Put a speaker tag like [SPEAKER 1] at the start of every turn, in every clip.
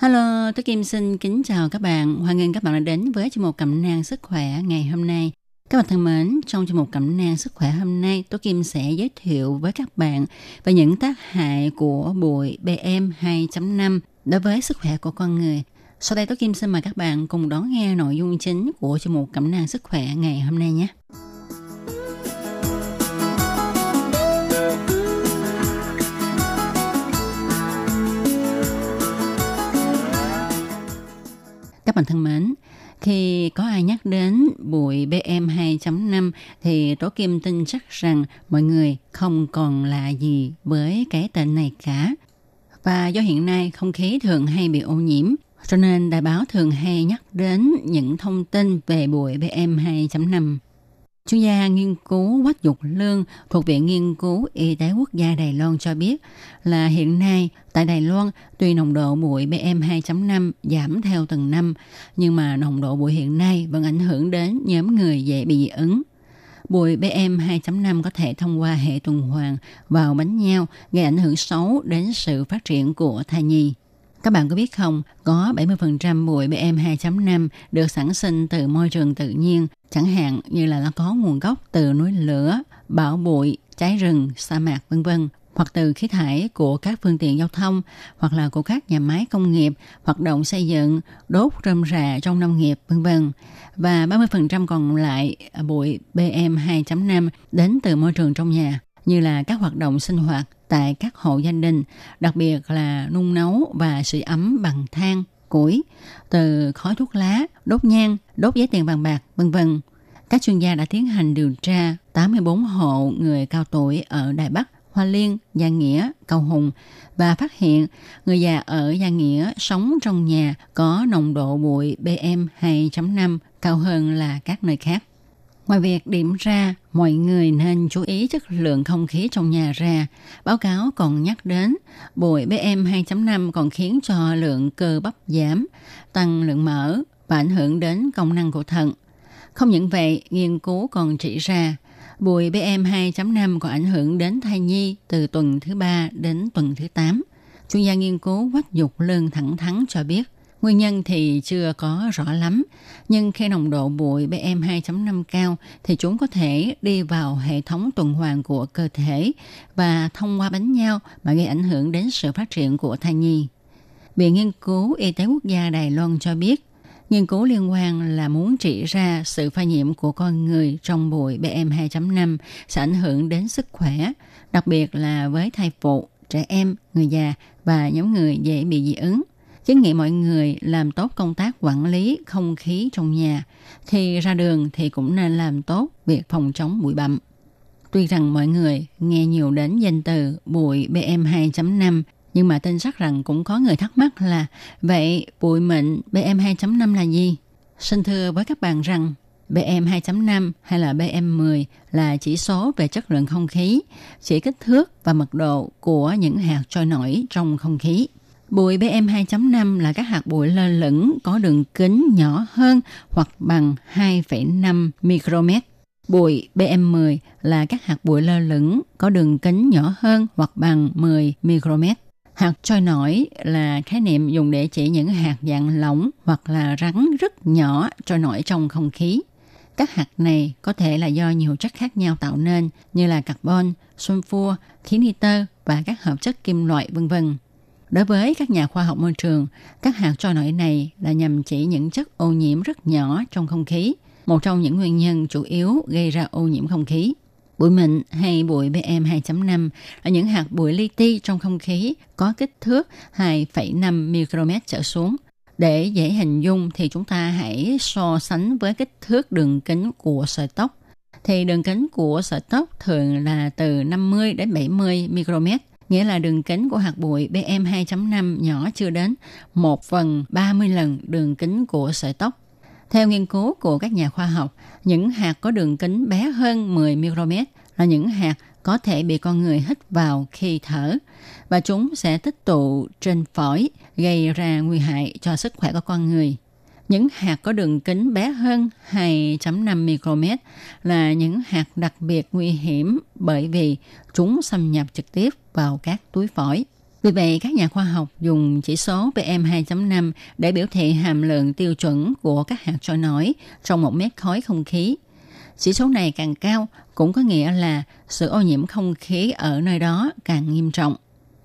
[SPEAKER 1] Hello, tôi Kim xin kính chào các bạn. Hoan nghênh các bạn đã đến với chương mục cẩm nang sức khỏe ngày hôm nay. Các bạn thân mến, trong chương mục cẩm nang sức khỏe hôm nay, tôi Kim sẽ giới thiệu với các bạn về những tác hại của bụi PM 2.5 đối với sức khỏe của con người. Sau đây tôi Kim xin mời các bạn cùng đón nghe nội dung chính của chương mục cẩm nang sức khỏe ngày hôm nay nhé. Bạn thân mến, khi có ai nhắc đến bụi PM 2.5 thì Tố Kim tin chắc rằng mọi người không còn là gì với cái tên này cả. Và do hiện nay không khí thường hay bị ô nhiễm, cho nên đài báo thường hay nhắc đến những thông tin về bụi PM 2.5. Chuyên gia nghiên cứu Quách Dục Lương thuộc Viện Nghiên cứu Y tế Quốc gia Đài Loan cho biết là hiện nay tại Đài Loan tuy nồng độ bụi PM 2.5 giảm theo từng năm, nhưng mà nồng độ bụi hiện nay vẫn ảnh hưởng đến nhóm người dễ bị dị ứng. Bụi PM 2.5 có thể thông qua hệ tuần hoàn vào bánh nhau gây ảnh hưởng xấu đến sự phát triển của thai nhi. Các bạn có biết không, có 70% bụi PM 2.5 được sản sinh từ môi trường tự nhiên, chẳng hạn như là nó có nguồn gốc từ núi lửa, bão bụi, cháy rừng, sa mạc vân vân hoặc từ khí thải của các phương tiện giao thông, hoặc là của các nhà máy công nghiệp, hoạt động xây dựng, đốt rơm rạ trong nông nghiệp, vân vân. Và 30% còn lại à, bụi PM 2.5 đến từ môi trường trong nhà, như là các hoạt động sinh hoạt tại các hộ gia đình, đặc biệt là nung nấu và sưởi ấm bằng than, củi, từ khói thuốc lá, đốt nhang, đốt giấy tiền vàng bạc, vân vân. Các chuyên gia đã tiến hành điều tra 84 hộ người cao tuổi ở Đài Bắc, Hoa Liên, Gia Nghĩa, Cầu Hùng và phát hiện người già ở Gia Nghĩa sống trong nhà có nồng độ bụi PM 2.5 cao hơn là các nơi khác. Ngoài việc điểm ra mọi người nên chú ý chất lượng không khí trong nhà ra, báo cáo còn nhắc đến bụi PM 2.5 còn khiến cho lượng cơ bắp giảm, tăng lượng mỡ và ảnh hưởng đến công năng của thận. Không những vậy, nghiên cứu còn chỉ ra bụi PM 2.5 còn ảnh hưởng đến thai nhi từ tuần thứ 3 đến tuần thứ 8. Chuyên gia nghiên cứu Quách Dục Lương thẳng thắng cho biết, Nguyên nhân thì chưa có rõ lắm, nhưng khi nồng độ bụi PM 2.5 cao thì chúng có thể đi vào hệ thống tuần hoàn của cơ thể và thông qua bánh nhau mà gây ảnh hưởng đến sự phát triển của thai nhi. Viện Nghiên cứu Y tế Quốc gia Đài Loan cho biết, nghiên cứu liên quan là muốn chỉ ra sự phai nhiễm của con người trong bụi PM 2.5 sẽ ảnh hưởng đến sức khỏe, đặc biệt là với thai phụ, trẻ em, người già và nhóm người dễ bị dị ứng kiến nghị mọi người làm tốt công tác quản lý không khí trong nhà. Khi ra đường thì cũng nên làm tốt việc phòng chống bụi bặm. Tuy rằng mọi người nghe nhiều đến danh từ bụi PM 2.5 nhưng mà tin chắc rằng cũng có người thắc mắc là vậy bụi mịn PM 2.5 là gì? Xin thưa với các bạn rằng PM 2.5 hay là PM10 là chỉ số về chất lượng không khí, chỉ kích thước và mật độ của những hạt trôi nổi trong không khí. Bụi PM2.5 là các hạt bụi lơ lửng có đường kính nhỏ hơn hoặc bằng 2,5 micromet. Bụi PM10 là các hạt bụi lơ lửng có đường kính nhỏ hơn hoặc bằng 10 micromet. Hạt trôi nổi là khái niệm dùng để chỉ những hạt dạng lỏng hoặc là rắn rất nhỏ trôi nổi trong không khí. Các hạt này có thể là do nhiều chất khác nhau tạo nên như là carbon, sunfua, khí nitơ và các hợp chất kim loại vân vân. Đối với các nhà khoa học môi trường, các hạt trôi nổi này là nhằm chỉ những chất ô nhiễm rất nhỏ trong không khí, một trong những nguyên nhân chủ yếu gây ra ô nhiễm không khí. Bụi mịn hay bụi PM2.5 là những hạt bụi li ti trong không khí có kích thước 2,5 micromet trở xuống. Để dễ hình dung thì chúng ta hãy so sánh với kích thước đường kính của sợi tóc. Thì đường kính của sợi tóc thường là từ 50 đến 70 micromet nghĩa là đường kính của hạt bụi PM2.5 nhỏ chưa đến 1 phần 30 lần đường kính của sợi tóc. Theo nghiên cứu của các nhà khoa học, những hạt có đường kính bé hơn 10 micromet là những hạt có thể bị con người hít vào khi thở và chúng sẽ tích tụ trên phổi gây ra nguy hại cho sức khỏe của con người. Những hạt có đường kính bé hơn 2.5 micromet là những hạt đặc biệt nguy hiểm bởi vì chúng xâm nhập trực tiếp vào các túi phổi. Vì vậy, các nhà khoa học dùng chỉ số PM2.5 để biểu thị hàm lượng tiêu chuẩn của các hạt trôi nổi trong một mét khói không khí. Chỉ số này càng cao cũng có nghĩa là sự ô nhiễm không khí ở nơi đó càng nghiêm trọng.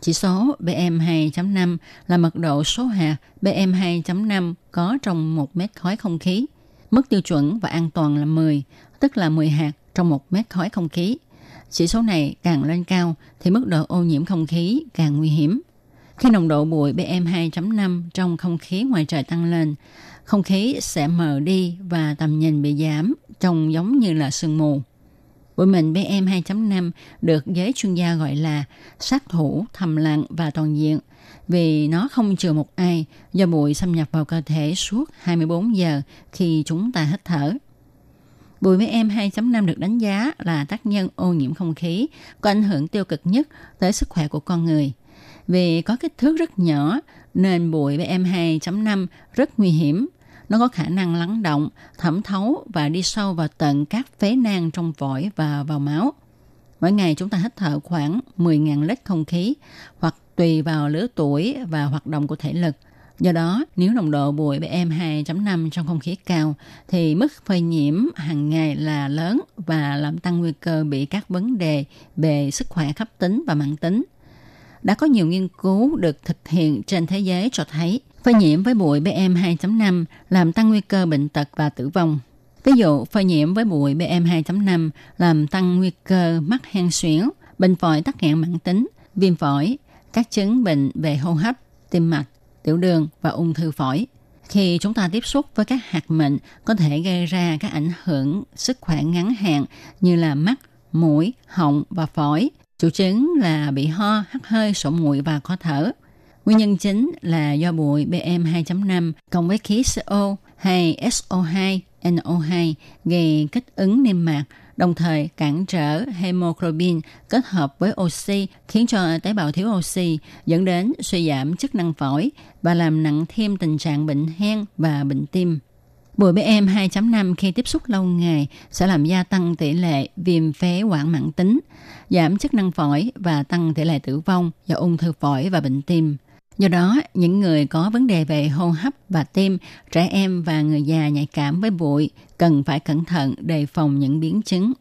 [SPEAKER 1] Chỉ số PM2.5 là mật độ số hạt PM2.5 có trong 1 mét khói không khí. Mức tiêu chuẩn và an toàn là 10, tức là 10 hạt trong 1 mét khói không khí. Chỉ số này càng lên cao thì mức độ ô nhiễm không khí càng nguy hiểm. Khi nồng độ bụi PM2.5 trong không khí ngoài trời tăng lên, không khí sẽ mờ đi và tầm nhìn bị giảm, trông giống như là sương mù. Bụi mịn PM2.5 được giới chuyên gia gọi là sát thủ, thầm lặng và toàn diện vì nó không trừ một ai, do bụi xâm nhập vào cơ thể suốt 24 giờ khi chúng ta hít thở. Bụi PM2.5 được đánh giá là tác nhân ô nhiễm không khí, có ảnh hưởng tiêu cực nhất tới sức khỏe của con người. Vì có kích thước rất nhỏ, nên bụi PM2.5 rất nguy hiểm – nó có khả năng lắng động, thẩm thấu và đi sâu vào tận các phế nang trong phổi và vào máu. Mỗi ngày chúng ta hít thở khoảng 10.000 lít không khí hoặc tùy vào lứa tuổi và hoạt động của thể lực. Do đó, nếu nồng độ bụi PM2.5 trong không khí cao thì mức phơi nhiễm hàng ngày là lớn và làm tăng nguy cơ bị các vấn đề về sức khỏe cấp tính và mãn tính. Đã có nhiều nghiên cứu được thực hiện trên thế giới cho thấy Phơi nhiễm với bụi PM2.5 làm tăng nguy cơ bệnh tật và tử vong. Ví dụ, phơi nhiễm với bụi PM2.5 làm tăng nguy cơ mắc hen suyễn, bệnh phổi tắc nghẽn mãn tính, viêm phổi, các chứng bệnh về hô hấp, tim mạch, tiểu đường và ung thư phổi. Khi chúng ta tiếp xúc với các hạt mịn có thể gây ra các ảnh hưởng sức khỏe ngắn hạn như là mắt, mũi, họng và phổi. Chủ chứng là bị ho, hắt hơi, sổ mũi và khó thở. Nguyên nhân chính là do bụi PM2.5 cộng với khí CO hay SO2, NO2 gây kích ứng niêm mạc, đồng thời cản trở hemoglobin kết hợp với oxy khiến cho tế bào thiếu oxy dẫn đến suy giảm chức năng phổi và làm nặng thêm tình trạng bệnh hen và bệnh tim. Bụi PM 2.5 khi tiếp xúc lâu ngày sẽ làm gia tăng tỷ lệ viêm phế quản mãn tính, giảm chức năng phổi và tăng tỷ lệ tử vong do ung thư phổi và bệnh tim. Do đó, những người có vấn đề về hô hấp và tim, trẻ em và người già nhạy cảm với bụi cần phải cẩn thận đề phòng những biến chứng.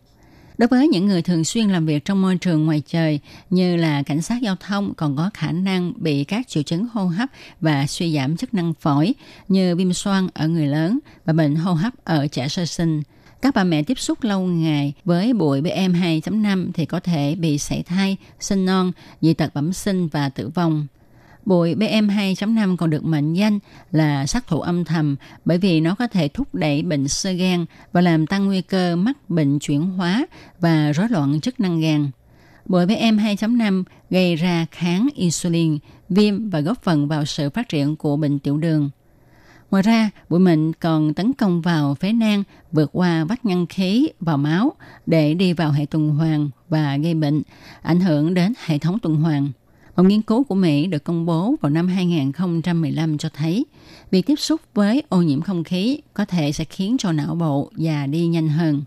[SPEAKER 1] Đối với những người thường xuyên làm việc trong môi trường ngoài trời như là cảnh sát giao thông còn có khả năng bị các triệu chứng hô hấp và suy giảm chức năng phổi như viêm xoang ở người lớn và bệnh hô hấp ở trẻ sơ sinh. Các bà mẹ tiếp xúc lâu ngày với bụi PM2.5 thì có thể bị sảy thai, sinh non, dị tật bẩm sinh và tử vong. Bụi PM2.5 còn được mệnh danh là sát thủ âm thầm bởi vì nó có thể thúc đẩy bệnh sơ gan và làm tăng nguy cơ mắc bệnh chuyển hóa và rối loạn chức năng gan. Bụi PM2.5 gây ra kháng insulin, viêm và góp phần vào sự phát triển của bệnh tiểu đường. Ngoài ra, bụi mịn còn tấn công vào phế nang, vượt qua vách ngăn khí vào máu để đi vào hệ tuần hoàn và gây bệnh, ảnh hưởng đến hệ thống tuần hoàn. Một nghiên cứu của Mỹ được công bố vào năm 2015 cho thấy, việc tiếp xúc với ô nhiễm không khí có thể sẽ khiến cho não bộ già đi nhanh hơn.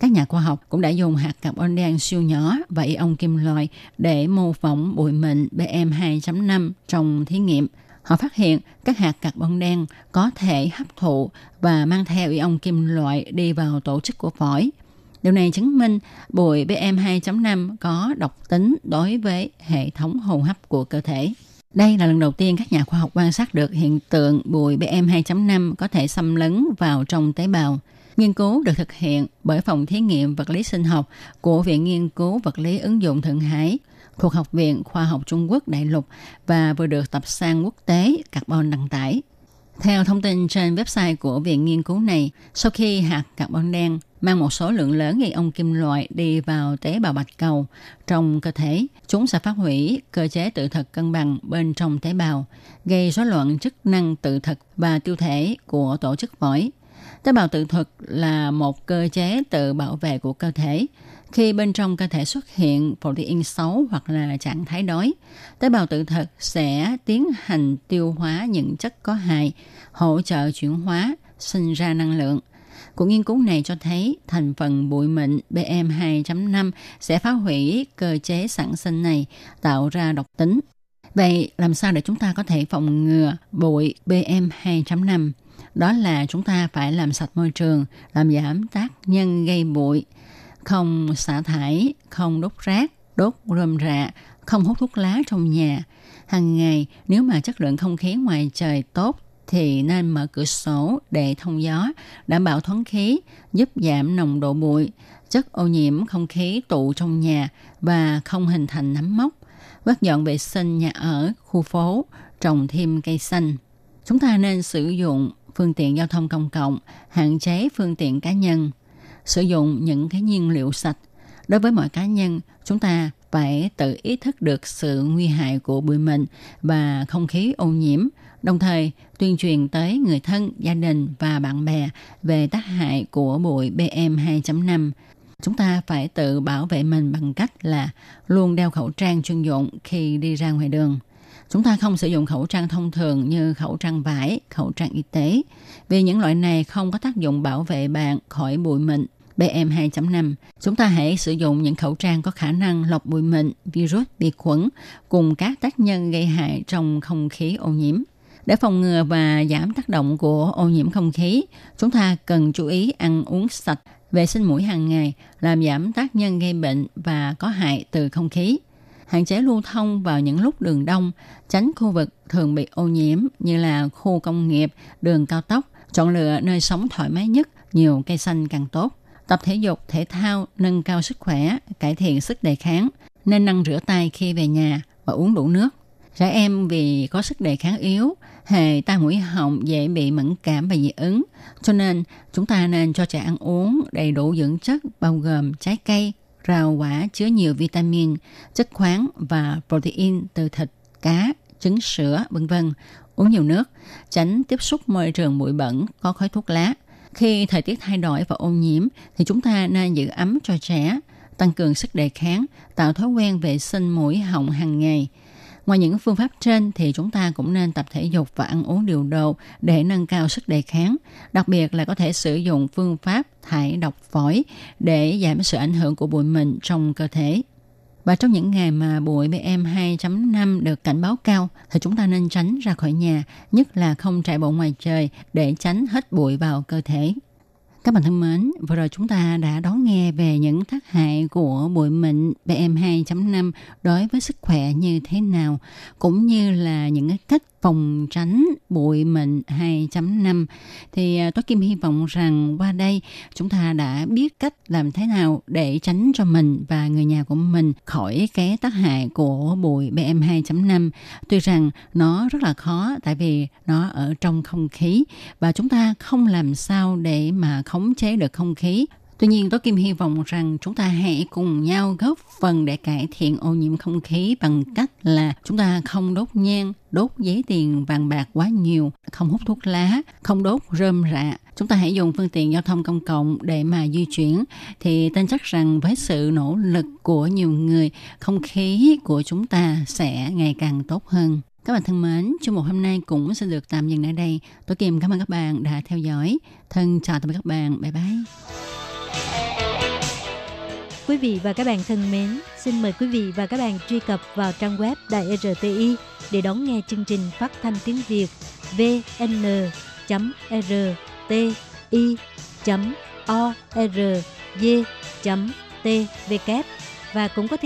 [SPEAKER 1] Các nhà khoa học cũng đã dùng hạt carbon đen siêu nhỏ và ion kim loại để mô phỏng bụi mịn PM2.5 trong thí nghiệm. Họ phát hiện các hạt carbon đen có thể hấp thụ và mang theo ion kim loại đi vào tổ chức của phổi – Điều này chứng minh bụi PM2.5 có độc tính đối với hệ thống hô hấp của cơ thể. Đây là lần đầu tiên các nhà khoa học quan sát được hiện tượng bụi PM2.5 có thể xâm lấn vào trong tế bào. Nghiên cứu được thực hiện bởi phòng thí nghiệm vật lý sinh học của Viện Nghiên cứu Vật lý ứng dụng Thượng Hải thuộc Học viện Khoa học Trung Quốc Đại lục và vừa được tập san quốc tế carbon đăng tải. Theo thông tin trên website của viện nghiên cứu này, sau khi hạt carbon đen mang một số lượng lớn gây ông kim loại đi vào tế bào bạch cầu trong cơ thể, chúng sẽ phát hủy cơ chế tự thật cân bằng bên trong tế bào, gây rối loạn chức năng tự thật và tiêu thể của tổ chức phổi. Tế bào tự thực là một cơ chế tự bảo vệ của cơ thể. Khi bên trong cơ thể xuất hiện protein xấu hoặc là trạng thái đói, tế bào tự thực sẽ tiến hành tiêu hóa những chất có hại, hỗ trợ chuyển hóa, sinh ra năng lượng. Cuộc nghiên cứu này cho thấy thành phần bụi mịn BM2.5 sẽ phá hủy cơ chế sản sinh này, tạo ra độc tính. Vậy làm sao để chúng ta có thể phòng ngừa bụi BM2.5? Đó là chúng ta phải làm sạch môi trường, làm giảm tác nhân gây bụi, không xả thải, không đốt rác, đốt rơm rạ, không hút thuốc lá trong nhà. Hàng ngày, nếu mà chất lượng không khí ngoài trời tốt thì nên mở cửa sổ để thông gió, đảm bảo thoáng khí, giúp giảm nồng độ bụi, chất ô nhiễm không khí tụ trong nhà và không hình thành nấm mốc. Quét dọn vệ sinh nhà ở, khu phố, trồng thêm cây xanh. Chúng ta nên sử dụng phương tiện giao thông công cộng, hạn chế phương tiện cá nhân, sử dụng những cái nhiên liệu sạch. Đối với mọi cá nhân, chúng ta phải tự ý thức được sự nguy hại của bụi mịn và không khí ô nhiễm, đồng thời tuyên truyền tới người thân, gia đình và bạn bè về tác hại của bụi PM2.5. Chúng ta phải tự bảo vệ mình bằng cách là luôn đeo khẩu trang chuyên dụng khi đi ra ngoài đường. Chúng ta không sử dụng khẩu trang thông thường như khẩu trang vải, khẩu trang y tế, vì những loại này không có tác dụng bảo vệ bạn khỏi bụi mịn PM2.5. Chúng ta hãy sử dụng những khẩu trang có khả năng lọc bụi mịn, virus, vi khuẩn cùng các tác nhân gây hại trong không khí ô nhiễm. Để phòng ngừa và giảm tác động của ô nhiễm không khí, chúng ta cần chú ý ăn uống sạch, vệ sinh mũi hàng ngày, làm giảm tác nhân gây bệnh và có hại từ không khí. Hạn chế lưu thông vào những lúc đường đông, tránh khu vực thường bị ô nhiễm như là khu công nghiệp, đường cao tốc, chọn lựa nơi sống thoải mái nhất, nhiều cây xanh càng tốt. Tập thể dục, thể thao, nâng cao sức khỏe, cải thiện sức đề kháng, nên năng rửa tay khi về nhà và uống đủ nước. Trẻ em vì có sức đề kháng yếu, hệ tai mũi họng dễ bị mẫn cảm và dị ứng. Cho nên chúng ta nên cho trẻ ăn uống đầy đủ dưỡng chất bao gồm trái cây, rau quả chứa nhiều vitamin, chất khoáng và protein từ thịt, cá, trứng sữa, vân vân. Uống nhiều nước, tránh tiếp xúc môi trường bụi bẩn có khói thuốc lá. Khi thời tiết thay đổi và ô nhiễm thì chúng ta nên giữ ấm cho trẻ, tăng cường sức đề kháng, tạo thói quen vệ sinh mũi họng hàng ngày – Ngoài những phương pháp trên thì chúng ta cũng nên tập thể dục và ăn uống điều độ để nâng cao sức đề kháng. Đặc biệt là có thể sử dụng phương pháp thải độc phổi để giảm sự ảnh hưởng của bụi mịn trong cơ thể. Và trong những ngày mà bụi PM2.5 được cảnh báo cao thì chúng ta nên tránh ra khỏi nhà, nhất là không chạy bộ ngoài trời để tránh hết bụi vào cơ thể. Các bạn thân mến, vừa rồi chúng ta đã đón nghe về những tác hại của bụi mịn PM2.5 đối với sức khỏe như thế nào, cũng như là những cái cách phòng tránh bụi mịn 2.5 thì à, tôi Kim hy vọng rằng qua đây chúng ta đã biết cách làm thế nào để tránh cho mình và người nhà của mình khỏi cái tác hại của bụi PM2.5. Tuy rằng nó rất là khó tại vì nó ở trong không khí và chúng ta không làm sao để mà khống chế được không khí Tuy nhiên, tôi Kim hy vọng rằng chúng ta hãy cùng nhau góp phần để cải thiện ô nhiễm không khí bằng cách là chúng ta không đốt nhang, đốt giấy tiền vàng bạc quá nhiều, không hút thuốc lá, không đốt rơm rạ. Chúng ta hãy dùng phương tiện giao thông công cộng để mà di chuyển. Thì tin chắc rằng với sự nỗ lực của nhiều người, không khí của chúng ta sẽ ngày càng tốt hơn. Các bạn thân mến, chương mục hôm nay cũng sẽ được tạm dừng ở đây. Tôi Kim cảm ơn các bạn đã theo dõi. Thân chào tạm biệt các bạn. Bye bye.
[SPEAKER 2] Quý vị và các bạn thân mến, xin mời quý vị và các bạn truy cập vào trang web Đài RTI để đón nghe chương trình phát thanh tiếng Việt vn.rti.org.tvk và cũng có thể